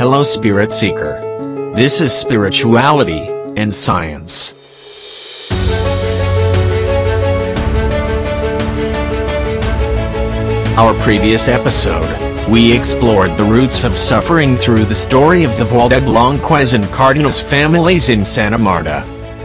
Hello Spirit Seeker. This is Spirituality and Science. Our previous episode, we explored the roots of suffering through the story of the Valdeblanquez and Cardenas families in Santa Marta.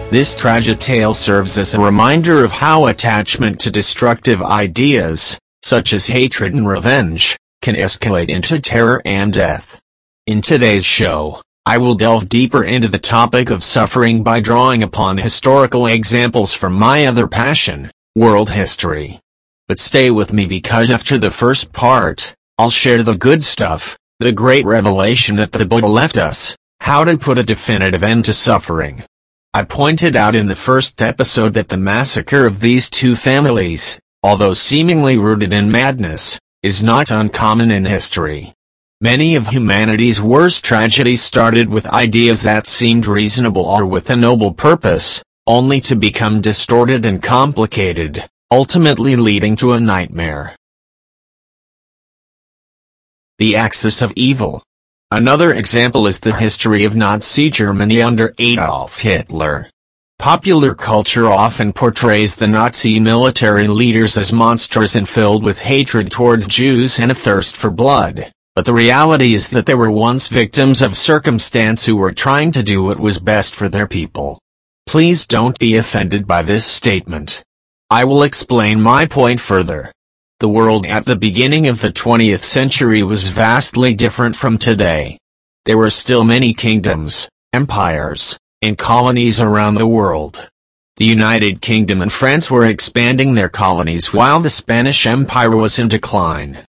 This tragic tale serves as a reminder of how attachment to destructive ideas, such as hatred and revenge, can escalate into terror and death. In today's show, I will delve deeper into the topic of suffering by drawing upon historical examples from my other passion, world history. But stay with me because after the first part, I'll share the good stuff, the great revelation that the Buddha left us, how to put a definitive end to suffering. I pointed out in the first episode that the massacre of these two families, although seemingly rooted in madness, is not uncommon in history. Many of humanity's worst tragedies started with ideas that seemed reasonable or with a noble purpose, only to become distorted and complicated, ultimately leading to a nightmare. The Axis of Evil Another example is the history of Nazi Germany under Adolf Hitler. Popular culture often portrays the Nazi military leaders as monsters and filled with hatred towards Jews and a thirst for blood. But the reality is that they were once victims of circumstance who were trying to do what was best for their people. Please don't be offended by this statement. I will explain my point further. The world at the beginning of the 20th century was vastly different from today. There were still many kingdoms, empires, and colonies around the world. The United Kingdom and France were expanding their colonies while the Spanish Empire was in decline.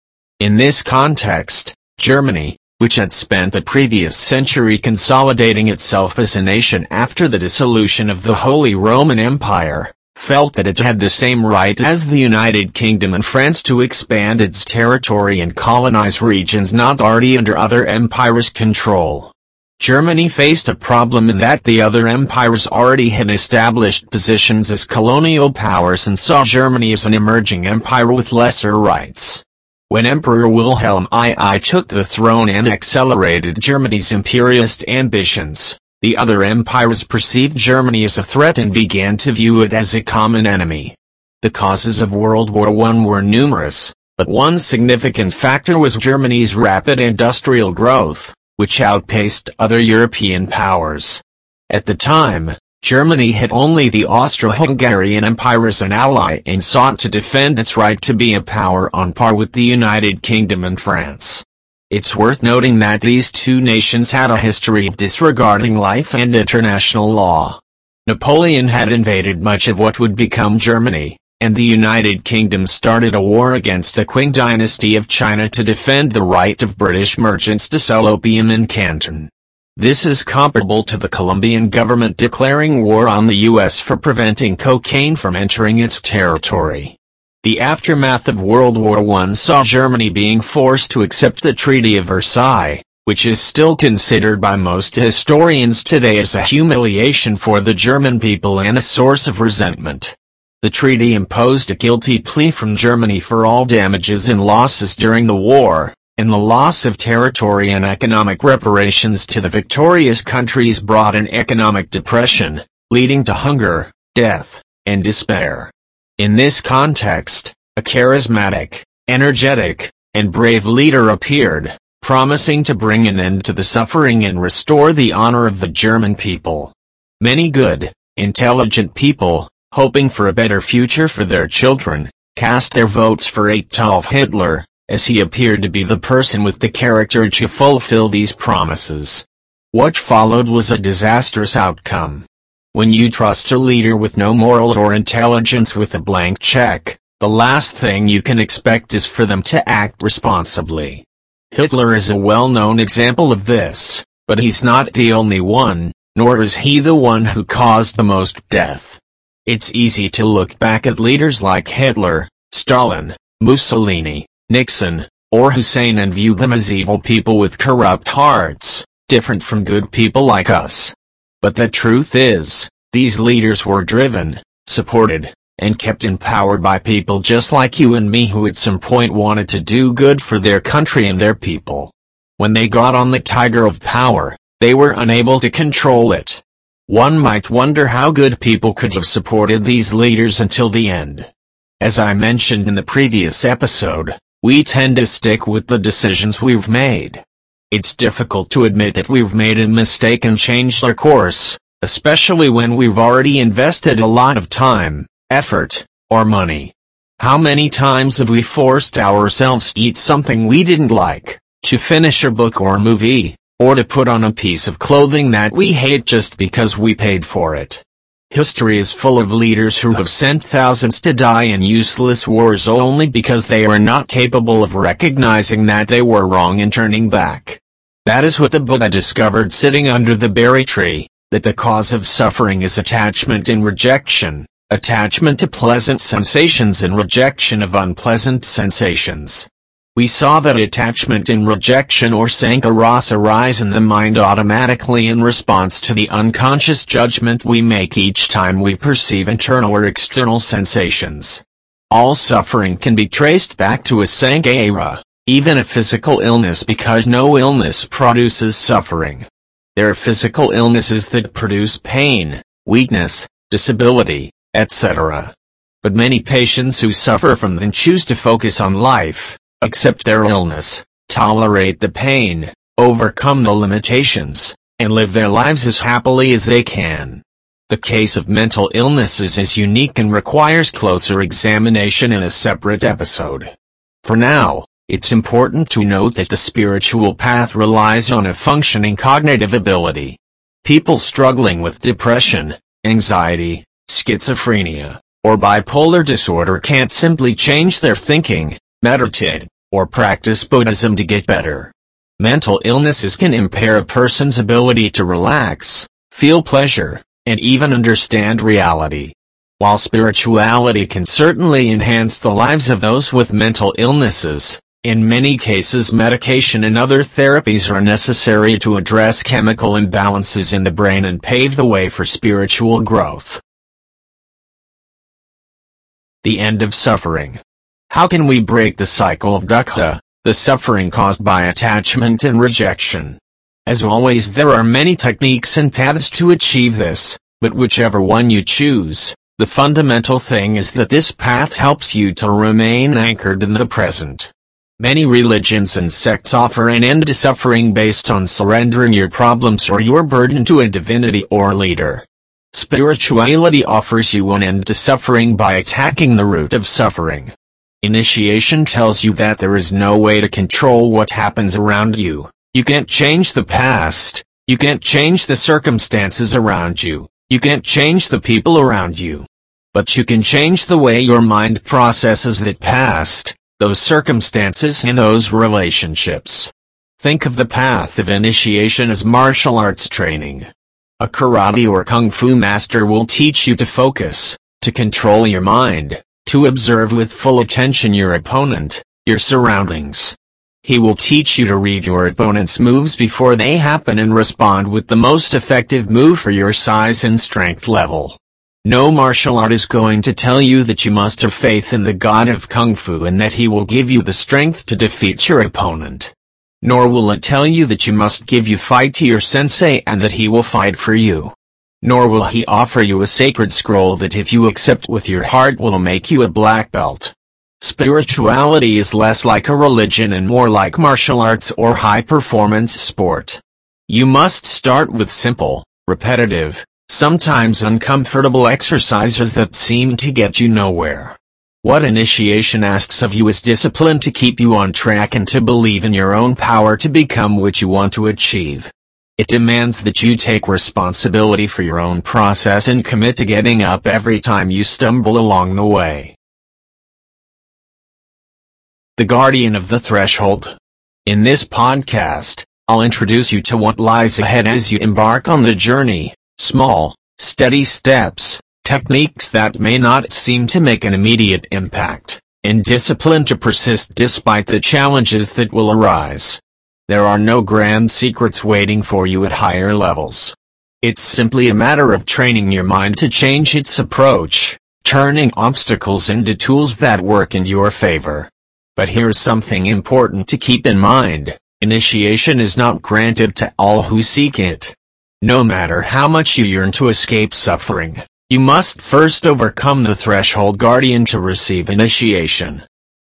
In this context, Germany, which had spent the previous century consolidating itself as a nation after the dissolution of the Holy Roman Empire, felt that it had the same right as the United Kingdom and France to expand its territory and colonize regions not already under other empires' control. Germany faced a problem in that the other empires already had established positions as colonial powers and saw Germany as an emerging empire with lesser rights. When Emperor Wilhelm II took the throne and accelerated Germany's imperialist ambitions, the other empires perceived Germany as a threat and began to view it as a common enemy. The causes of World War I were numerous, but one significant factor was Germany's rapid industrial growth, which outpaced other European powers. At the time, Germany had only the Austro-Hungarian Empire as an ally and sought to defend its right to be a power on par with the United Kingdom and France. It's worth noting that these two nations had a history of disregarding life and international law. Napoleon had invaded much of what would become Germany, and the United Kingdom started a war against the Qing dynasty of China to defend the right of British merchants to sell opium in Canton. This is comparable to the Colombian government declaring war on the U.S. for preventing cocaine from entering its territory. The aftermath of World War I saw Germany being forced to accept the Treaty of Versailles, which is still considered by most historians today as a humiliation for the German people and a source of resentment. The treaty imposed a guilty plea from Germany for all damages and losses during the war, and the loss of territory and economic reparations to the victorious countries brought an economic depression, leading to hunger, death, and despair. In this context, a charismatic, energetic, and brave leader appeared, promising to bring an end to the suffering and restore the honor of the German people. Many good, intelligent people, hoping for a better future for their children, cast their votes for Adolf Hitler, as he appeared to be the person with the character to fulfill these promises. What followed was a disastrous outcome. When you trust a leader with no moral or intelligence with a blank check, the last thing you can expect is for them to act responsibly. Hitler is a well-known example of this, but he's not the only one, nor is he the one who caused the most death. It's easy to look back at leaders like Hitler, Stalin, Mussolini, Nixon, or Hussein and view them as evil people with corrupt hearts, different from good people like us. But the truth is, these leaders were driven, supported, and kept in power by people just like you and me who at some point wanted to do good for their country and their people. When they got on the tiger of power, they were unable to control it. One might wonder how good people could have supported these leaders until the end. As I mentioned in the previous episode, we tend to stick with the decisions we've made. It's difficult to admit that we've made a mistake and changed our course, especially when we've already invested a lot of time, effort, or money. How many times have we forced ourselves to eat something we didn't like, to finish a book or movie, or to put on a piece of clothing that we hate just because we paid for it? History is full of leaders who have sent thousands to die in useless wars only because they are not capable of recognizing that they were wrong and turning back. That is what the Buddha discovered sitting under the berry tree, that the cause of suffering is attachment and rejection, attachment to pleasant sensations and rejection of unpleasant sensations. We saw that attachment and rejection or sankharas arise in the mind automatically in response to the unconscious judgment we make each time we perceive internal or external sensations. All suffering can be traced back to a sankhara, even a physical illness because no illness produces suffering. There are physical illnesses that produce pain, weakness, disability, etc. But many patients who suffer from them choose to focus on life, accept their illness, tolerate the pain, overcome the limitations, and live their lives as happily as they can. The case of mental illnesses is unique and requires closer examination in a separate episode. For now, it's important to note that the spiritual path relies on a functioning cognitive ability. People struggling with depression, anxiety, schizophrenia, or bipolar disorder can't simply change their thinking, meditate, or practice Buddhism to get better. Mental illnesses can impair a person's ability to relax, feel pleasure, and even understand reality. While spirituality can certainly enhance the lives of those with mental illnesses, in many cases medication and other therapies are necessary to address chemical imbalances in the brain and pave the way for spiritual growth. The end of suffering. How can we break the cycle of dukkha, the suffering caused by attachment and rejection? As always there are many techniques and paths to achieve this, but whichever one you choose, the fundamental thing is that this path helps you to remain anchored in the present. Many religions and sects offer an end to suffering based on surrendering your problems or your burden to a divinity or leader. Spirituality offers you an end to suffering by attacking the root of suffering. Initiation tells you that there is no way to control what happens around you. You can't change the past. You can't change the circumstances around you. You can't change the people around you. But you can change the way your mind processes that past, those circumstances and those relationships. Think of the path of initiation as martial arts training. A karate or kung fu master will teach you to focus, to control your mind, to observe with full attention your opponent, your surroundings. He will teach you to read your opponent's moves before they happen and respond with the most effective move for your size and strength level. No martial art is going to tell you that you must have faith in the god of kung fu and that he will give you the strength to defeat your opponent. Nor will it tell you that you must give you fight to your sensei and that he will fight for you. Nor will he offer you a sacred scroll that if you accept with your heart will make you a black belt. Spirituality is less like a religion and more like martial arts or high-performance sport. You must start with simple, repetitive, sometimes uncomfortable exercises that seem to get you nowhere. What initiation asks of you is discipline to keep you on track and to believe in your own power to become what you want to achieve. It demands that you take responsibility for your own process and commit to getting up every time you stumble along the way. The Guardian of the Threshold. In this podcast, I'll introduce you to what lies ahead as you embark on the journey small, steady steps, techniques that may not seem to make an immediate impact, and discipline to persist despite the challenges that will arise. There are no grand secrets waiting for you at higher levels. It's simply a matter of training your mind to change its approach, turning obstacles into tools that work in your favor. But here's something important to keep in mind. Initiation is not granted to all who seek it. No matter how much you yearn to escape suffering, you must first overcome the threshold guardian to receive initiation.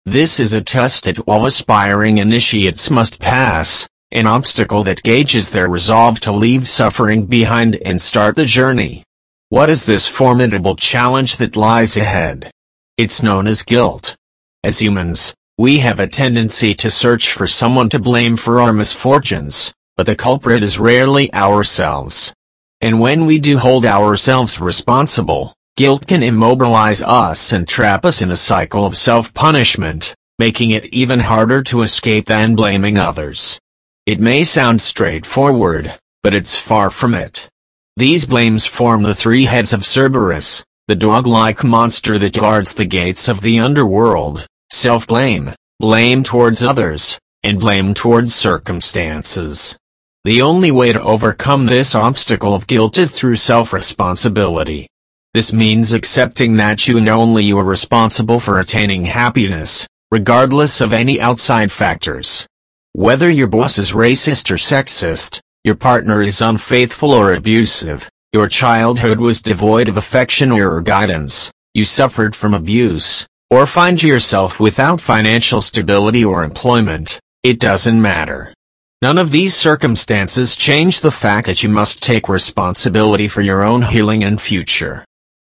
This is a test that all aspiring initiates must pass, an obstacle that gauges their resolve to leave suffering behind and start the journey. What is this formidable challenge that lies ahead? It's known as guilt. As humans, we have a tendency to search for someone to blame for our misfortunes, but the culprit is rarely ourselves. And when we do hold ourselves responsible, guilt can immobilize us and trap us in a cycle of self-punishment, making it even harder to escape than blaming others. It may sound straightforward, but it's far from it. These blames form the three heads of Cerberus, the dog-like monster that guards the gates of the underworld, self-blame, blame towards others, and blame towards circumstances. The only way to overcome this obstacle of guilt is through self-responsibility. This means accepting that you and only you are responsible for attaining happiness, regardless of any outside factors. Whether your boss is racist or sexist, your partner is unfaithful or abusive, your childhood was devoid of affection or guidance, you suffered from abuse, or find yourself without financial stability or employment, it doesn't matter. None of these circumstances change the fact that you must take responsibility for your own healing and future.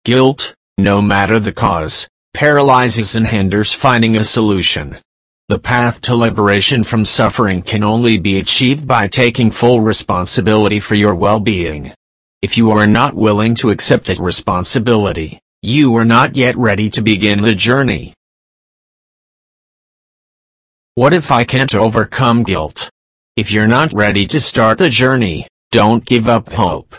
Guilt, no matter the cause, paralyzes and hinders finding a solution. The path to liberation from suffering can only be achieved by taking full responsibility for your well-being. If you are not willing to accept that responsibility, you are not yet ready to begin the journey. What if I can't overcome guilt? If you're not ready to start the journey, don't give up hope.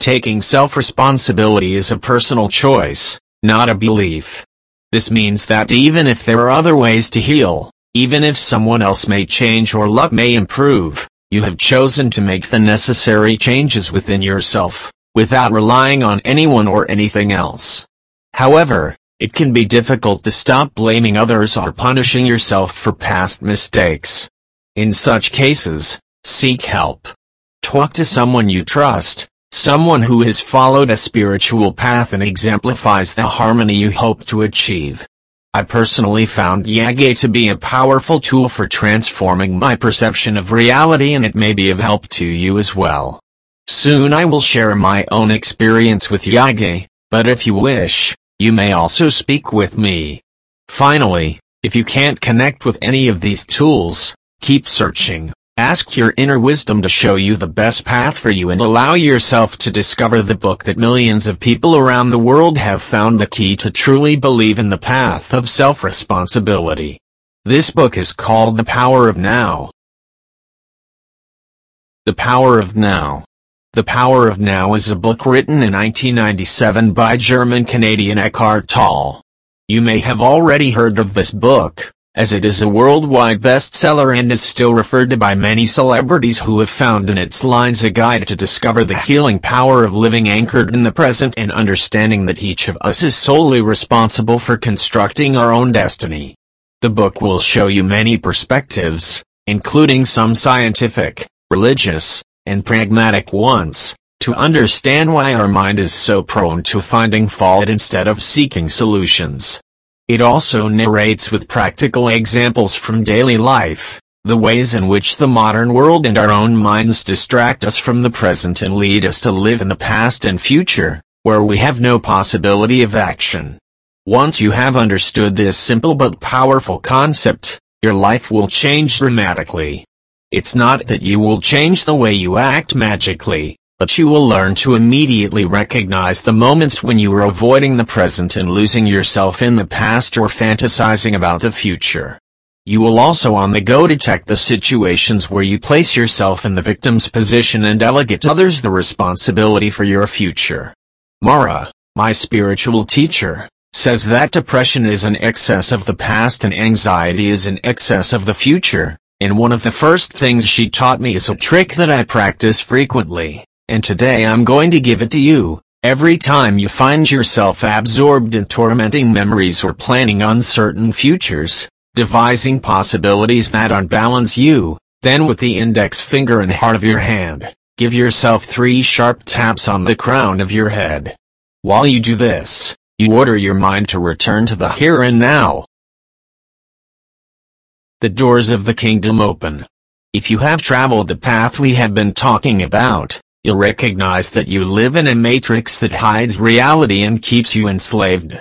Taking self-responsibility is a personal choice, not a belief. This means that even if there are other ways to heal, even if someone else may change or luck may improve, you have chosen to make the necessary changes within yourself, without relying on anyone or anything else. However, it can be difficult to stop blaming others or punishing yourself for past mistakes. In such cases, seek help. Talk to someone you trust, someone who has followed a spiritual path and exemplifies the harmony you hope to achieve. I personally found Yage to be a powerful tool for transforming my perception of reality and it may be of help to you as well. Soon I will share my own experience with Yage, but if you wish, you may also speak with me. Finally, if you can't connect with any of these tools, Keep searching. Ask your inner wisdom to show you the best path for you and allow yourself to discover the book that millions of people around the world have found the key to truly believe in the path of self-responsibility. This book is called The Power of Now. The Power of Now. The Power of Now is a book written in 1997 by German-Canadian Eckhart Tolle. You may have already heard of this book, as it is a worldwide bestseller and is still referred to by many celebrities who have found in its lines a guide to discover the healing power of living anchored in the present and understanding that each of us is solely responsible for constructing our own destiny. The book will show you many perspectives, including some scientific, religious, and pragmatic ones, to understand why our mind is so prone to finding fault instead of seeking solutions. It also narrates with practical examples from daily life, the ways in which the modern world and our own minds distract us from the present and lead us to live in the past and future, where we have no possibility of action. Once you have understood this simple but powerful concept, your life will change dramatically. It's not that you will change the way you act magically, but you will learn to immediately recognize the moments when you are avoiding the present and losing yourself in the past or fantasizing about the future. You will also on the go detect the situations where you place yourself in the victim's position and delegate to others the responsibility for your future. Mara, my spiritual teacher, says that depression is an excess of the past and anxiety is an excess of the future, and one of the first things she taught me is a trick that I practice frequently and today I'm going to give it to you. Every time you find yourself absorbed in tormenting memories or planning uncertain futures, devising possibilities that unbalance you, Then with the index finger and heart of your hand, give yourself three sharp taps on the crown of your head. While you do this, you order your mind to return to the here and now. The doors of the kingdom open. If you have traveled the path we have been talking about, you'll recognize that you live in a matrix that hides reality and keeps you enslaved.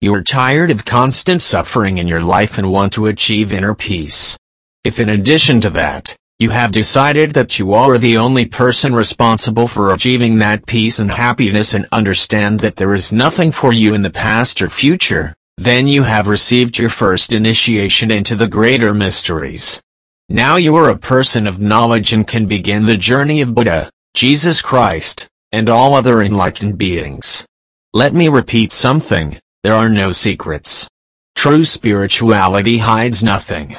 You are tired of constant suffering in your life and want to achieve inner peace. If in addition to that, you have decided that you are the only person responsible for achieving that peace and happiness and understand that there is nothing for you in the past or future, then you have received your first initiation into the greater mysteries. Now you are a person of knowledge and can begin the journey of Buddha, Jesus Christ, and all other enlightened beings. Let me repeat something, there are no secrets. True spirituality hides nothing.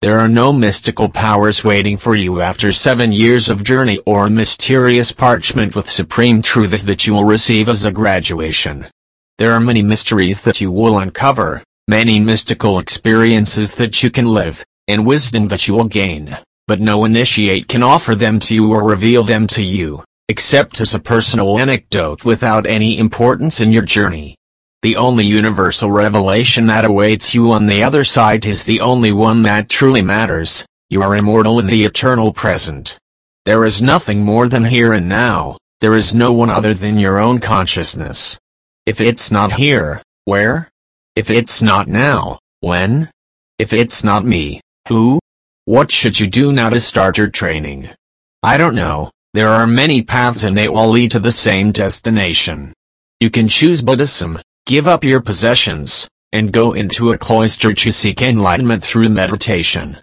There are no mystical powers waiting for you after seven years of journey or a mysterious parchment with supreme truths that you will receive as a graduation. There are many mysteries that you will uncover, many mystical experiences that you can live, and wisdom that you will gain, but no initiate can offer them to you or reveal them to you, except as a personal anecdote without any importance in your journey. The only universal revelation that awaits you on the other side is the only one that truly matters, you are immortal in the eternal present. There is nothing more than here and now, there is no one other than your own consciousness. If it's not here, where? If it's not now, when? If it's not me, who? What should you do now to start your training? I don't know, there are many paths and they all lead to the same destination. You can choose Buddhism, Give up your possessions, and go into a cloister to seek enlightenment through meditation.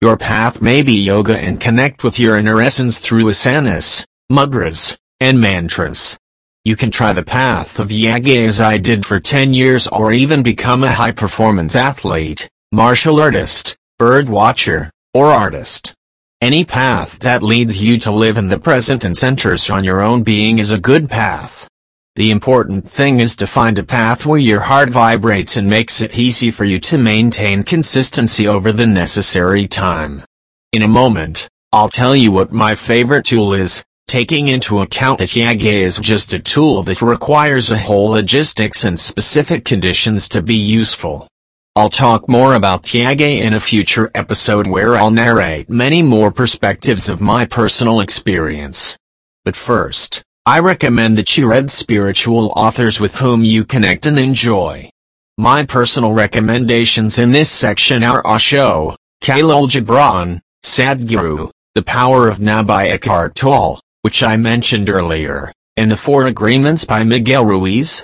Your path may be yoga and connect with your inner essence through asanas, mudras, and mantras. You can try the path of Yage as I did for 10 years or even become a high-performance athlete, martial artist, bird watcher, or artist. Any path that leads you to live in the present and centers on your own being is a good path. The important thing is to find a path where your heart vibrates and makes it easy for you to maintain consistency over the necessary time. In a moment, I'll tell you what my favorite tool is, taking into account that Yage is just a tool that requires a whole logistics and specific conditions to be useful. I'll talk more about Yage in a future episode where I'll narrate many more perspectives of my personal experience. But first, I recommend that you read spiritual authors with whom you connect and enjoy. My personal recommendations in this section are Osho, Khalil Gibran, Sadhguru, The Power of Now by Eckhart Tolle, which I mentioned earlier, and The Four Agreements by Miguel Ruiz.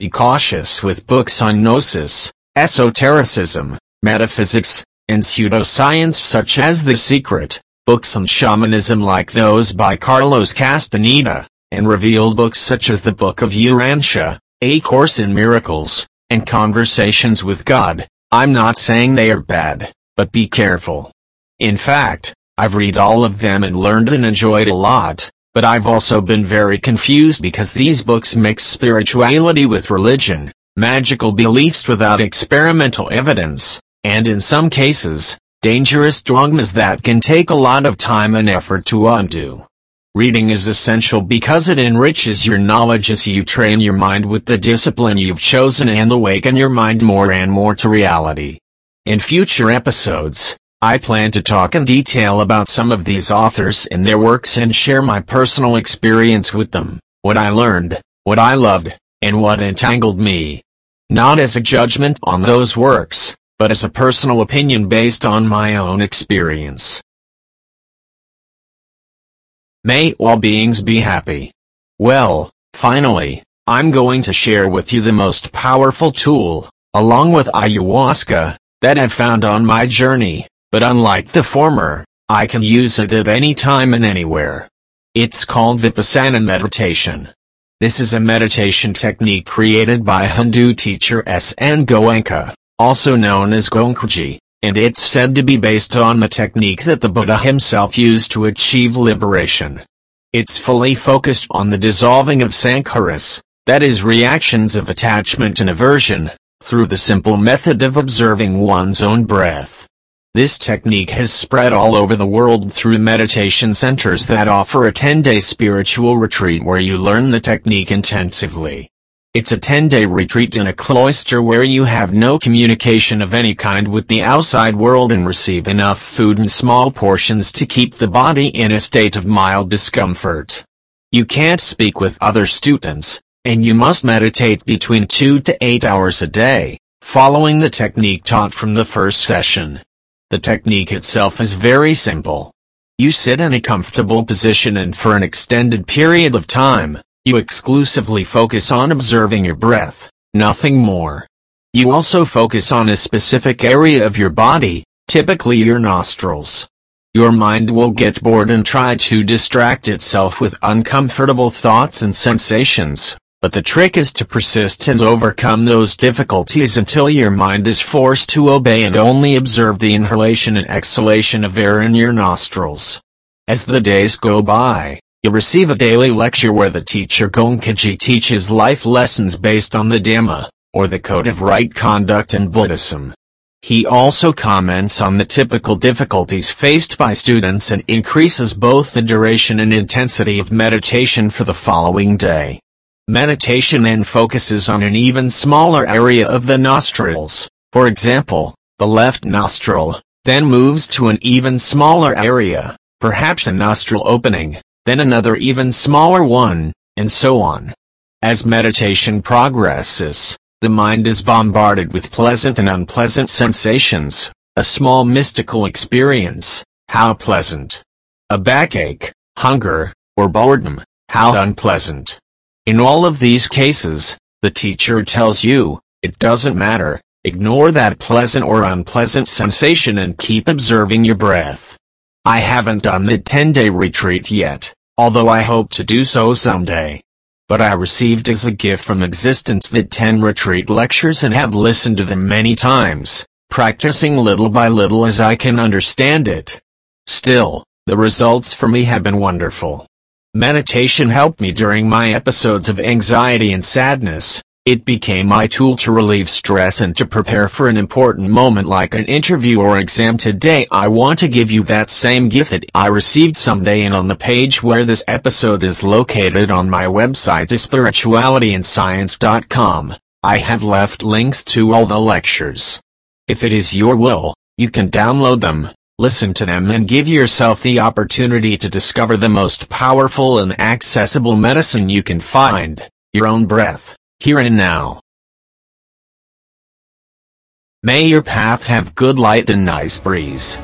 Be cautious with books on gnosis, esotericism, metaphysics, and pseudoscience such as The Secret, books on shamanism like those by Carlos Castaneda and revealed books such as the Book of Urantia, A Course in Miracles, and Conversations with God. I'm not saying they are bad, but be careful. In fact, I've read all of them and learned and enjoyed a lot, but I've also been very confused because these books mix spirituality with religion, magical beliefs without experimental evidence, and in some cases, dangerous dogmas that can take a lot of time and effort to undo. Reading is essential because it enriches your knowledge as you train your mind with the discipline you've chosen and awaken your mind more and more to reality. In future episodes, I plan to talk in detail about some of these authors and their works and share my personal experience with them, what I learned, what I loved, and what entangled me. Not as a judgment on those works, but as a personal opinion based on my own experience. May all beings be happy. Well, finally, I'm going to share with you the most powerful tool, along with ayahuasca, that I've found on my journey, but unlike the former, I can use it at any time and anywhere. It's called Vipassana meditation. This is a meditation technique created by Hindu teacher S. N. Goenka, also known as Goenkaji and it's said to be based on the technique that the Buddha himself used to achieve liberation. It's fully focused on the dissolving of sankharas, that is reactions of attachment and aversion, through the simple method of observing one's own breath. This technique has spread all over the world through meditation centers that offer a 10-day spiritual retreat where you learn the technique intensively. It's a 10-day retreat in a cloister where you have no communication of any kind with the outside world and receive enough food in small portions to keep the body in a state of mild discomfort. You can't speak with other students, and you must meditate between 2 to 8 hours a day, following the technique taught from the first session. The technique itself is very simple. You sit in a comfortable position and for an extended period of time, you exclusively focus on observing your breath, nothing more. You also focus on a specific area of your body, typically your nostrils. Your mind will get bored and try to distract itself with uncomfortable thoughts and sensations. But the trick is to persist and overcome those difficulties until your mind is forced to obey and only observe the inhalation and exhalation of air in your nostrils. As the days go by, you receive a daily lecture where the teacher Goenkaji teaches life lessons based on the Dhamma, or the Code of Right Conduct in Buddhism. He also comments on the typical difficulties faced by students and increases both the duration and intensity of meditation for the following day. Meditation then focuses on an even smaller area of the nostrils, for example, the left nostril, then moves to an even smaller area, perhaps a nostril opening, then another even smaller one, and so on. As meditation progresses, the mind is bombarded with pleasant and unpleasant sensations, a small mystical experience, how pleasant. A backache, hunger, or boredom, how unpleasant. In all of these cases, the teacher tells you, it doesn't matter, ignore that pleasant or unpleasant sensation and keep observing your breath. I haven't done the 10-day retreat yet, although I hope to do so someday. But I received as a gift from existence the 10 retreat lectures and have listened to them many times, practicing little by little as I can understand it. Still, the results for me have been wonderful. Meditation helped me during my episodes of anxiety and sadness. It became my tool to relieve stress and to prepare for an important moment like an interview or exam today I want to give you that same gift that I received someday and on the page where this episode is located on my website spiritualityandscience.com. I have left links to all the lectures. If it is your will, you can download them listen to them and give yourself the opportunity to discover the most powerful and accessible medicine you can find, your own breath, here and now. May your path have good light and nice breeze.